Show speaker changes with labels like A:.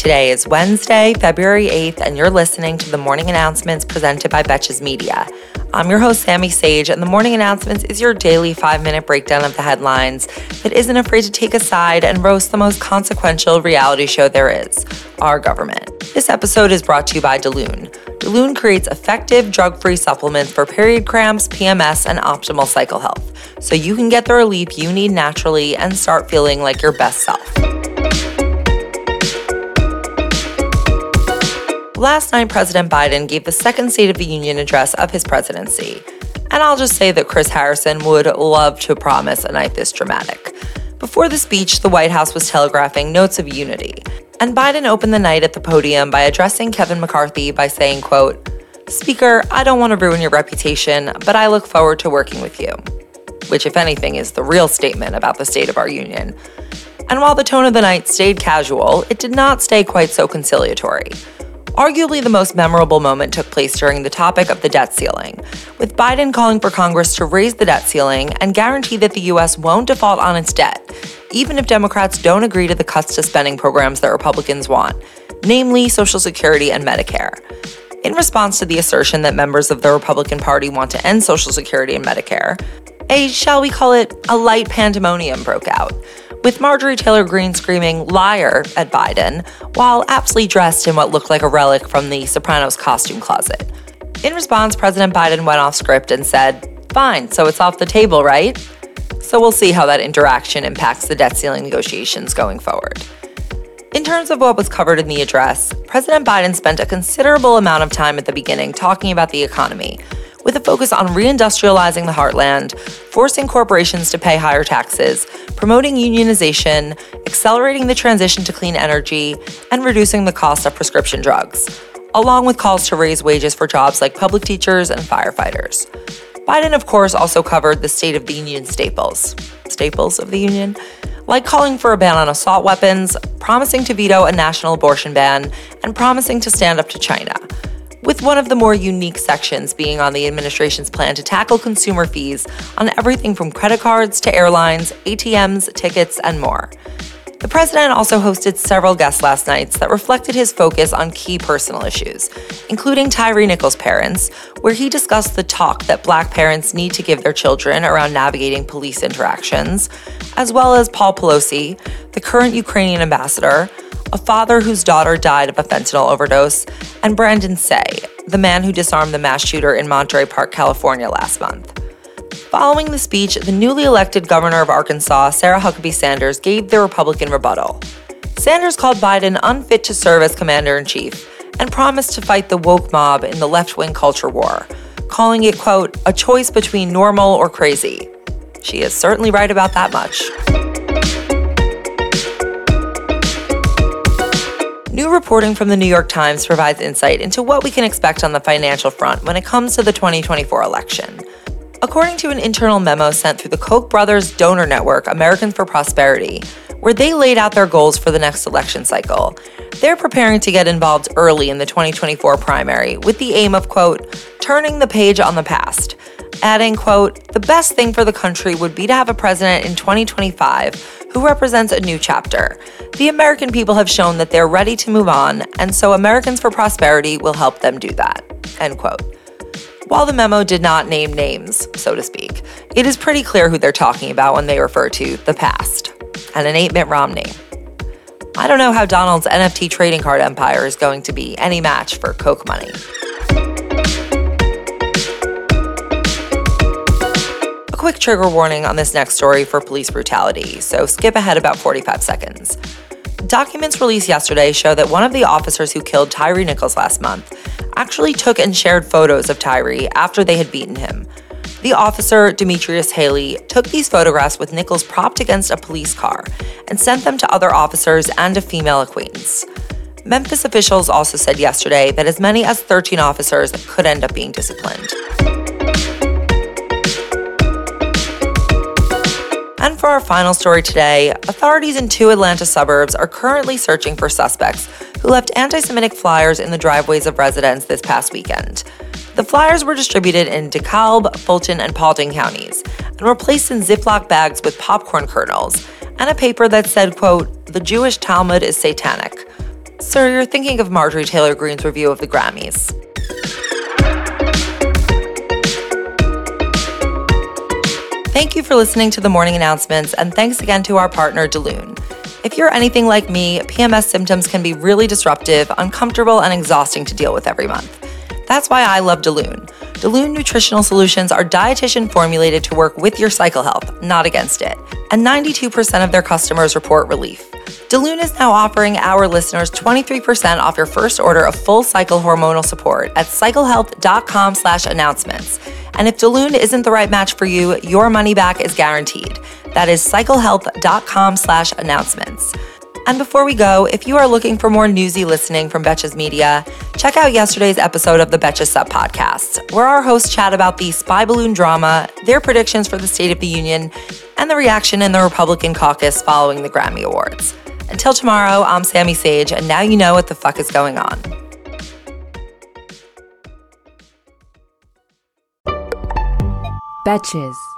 A: Today is Wednesday, February 8th, and you're listening to the morning announcements presented by Betches Media. I'm your host, Sammy Sage, and the morning announcements is your daily five minute breakdown of the headlines that isn't afraid to take a side and roast the most consequential reality show there is our government. This episode is brought to you by Delune. Delune creates effective drug free supplements for period cramps, PMS, and optimal cycle health, so you can get the relief you need naturally and start feeling like your best self. Last night, President Biden gave the second State of the Union address of his presidency. And I'll just say that Chris Harrison would love to promise a night this dramatic. Before the speech, the White House was telegraphing notes of unity. And Biden opened the night at the podium by addressing Kevin McCarthy by saying, quote, Speaker, I don't want to ruin your reputation, but I look forward to working with you. Which, if anything, is the real statement about the state of our union. And while the tone of the night stayed casual, it did not stay quite so conciliatory. Arguably, the most memorable moment took place during the topic of the debt ceiling, with Biden calling for Congress to raise the debt ceiling and guarantee that the U.S. won't default on its debt, even if Democrats don't agree to the cuts to spending programs that Republicans want, namely Social Security and Medicare. In response to the assertion that members of the Republican Party want to end Social Security and Medicare, a, shall we call it, a light pandemonium broke out with Marjorie Taylor Greene screaming liar at Biden while aptly dressed in what looked like a relic from the Sopranos costume closet. In response, President Biden went off script and said, Fine, so it's off the table, right? So we'll see how that interaction impacts the debt ceiling negotiations going forward. In terms of what was covered in the address, President Biden spent a considerable amount of time at the beginning talking about the economy, with a focus on reindustrializing the heartland, forcing corporations to pay higher taxes, promoting unionization, accelerating the transition to clean energy, and reducing the cost of prescription drugs, along with calls to raise wages for jobs like public teachers and firefighters. Biden, of course, also covered the State of the Union staples. Staples of the Union? Like calling for a ban on assault weapons, promising to veto a national abortion ban, and promising to stand up to China with one of the more unique sections being on the administration's plan to tackle consumer fees on everything from credit cards to airlines, ATMs, tickets, and more. The president also hosted several guest last nights that reflected his focus on key personal issues, including Tyre Nichols' parents, where he discussed the talk that black parents need to give their children around navigating police interactions, as well as Paul Pelosi, the current Ukrainian ambassador, a father whose daughter died of a fentanyl overdose, and Brandon Tsay, the man who disarmed the mass shooter in Monterey Park, California last month. Following the speech, the newly elected governor of Arkansas, Sarah Huckabee Sanders, gave the Republican rebuttal. Sanders called Biden unfit to serve as commander in chief and promised to fight the woke mob in the left wing culture war, calling it, quote, a choice between normal or crazy. She is certainly right about that much. New reporting from the New York Times provides insight into what we can expect on the financial front when it comes to the 2024 election. According to an internal memo sent through the Koch brothers donor network, Americans for Prosperity, where they laid out their goals for the next election cycle, they're preparing to get involved early in the 2024 primary with the aim of, quote, turning the page on the past adding, quote, the best thing for the country would be to have a president in 2025 who represents a new chapter. The American people have shown that they're ready to move on, and so Americans for Prosperity will help them do that, end quote. While the memo did not name names, so to speak, it is pretty clear who they're talking about when they refer to the past, and an 8 Mitt Romney. I don't know how Donald's NFT trading card empire is going to be any match for Koch money. Quick trigger warning on this next story for police brutality, so skip ahead about 45 seconds. Documents released yesterday show that one of the officers who killed Tyre Nichols last month actually took and shared photos of Tyre after they had beaten him. The officer, Demetrius Haley, took these photographs with Nichols propped against a police car and sent them to other officers and a female acquaintance. Memphis officials also said yesterday that as many as 13 officers could end up being disciplined. And for our final story today, authorities in two Atlanta suburbs are currently searching for suspects who left anti Semitic flyers in the driveways of residents this past weekend. The flyers were distributed in DeKalb, Fulton, and Paulding counties and were placed in Ziploc bags with popcorn kernels and a paper that said, quote, the Jewish Talmud is satanic. Sir, you're thinking of Marjorie Taylor Greene's review of the Grammys. Thank you for listening to the morning announcements, and thanks again to our partner, Daloon. If you're anything like me, PMS symptoms can be really disruptive, uncomfortable, and exhausting to deal with every month. That's why I love Daloon. Daloon nutritional solutions are dietitian formulated to work with your cycle health, not against it. And 92% of their customers report relief. Daloon is now offering our listeners 23% off your first order of full cycle hormonal support at cyclehealth.com slash announcements. And if Daloon isn't the right match for you, your money back is guaranteed. That is cyclehealth.com slash announcements. And before we go, if you are looking for more newsy listening from Betches Media, check out yesterday's episode of the Betches Sup podcast, where our hosts chat about the spy balloon drama, their predictions for the State of the Union, and the reaction in the Republican caucus following the Grammy Awards. Until tomorrow, I'm Sammy Sage, and now you know what the fuck is going on.
B: Betches.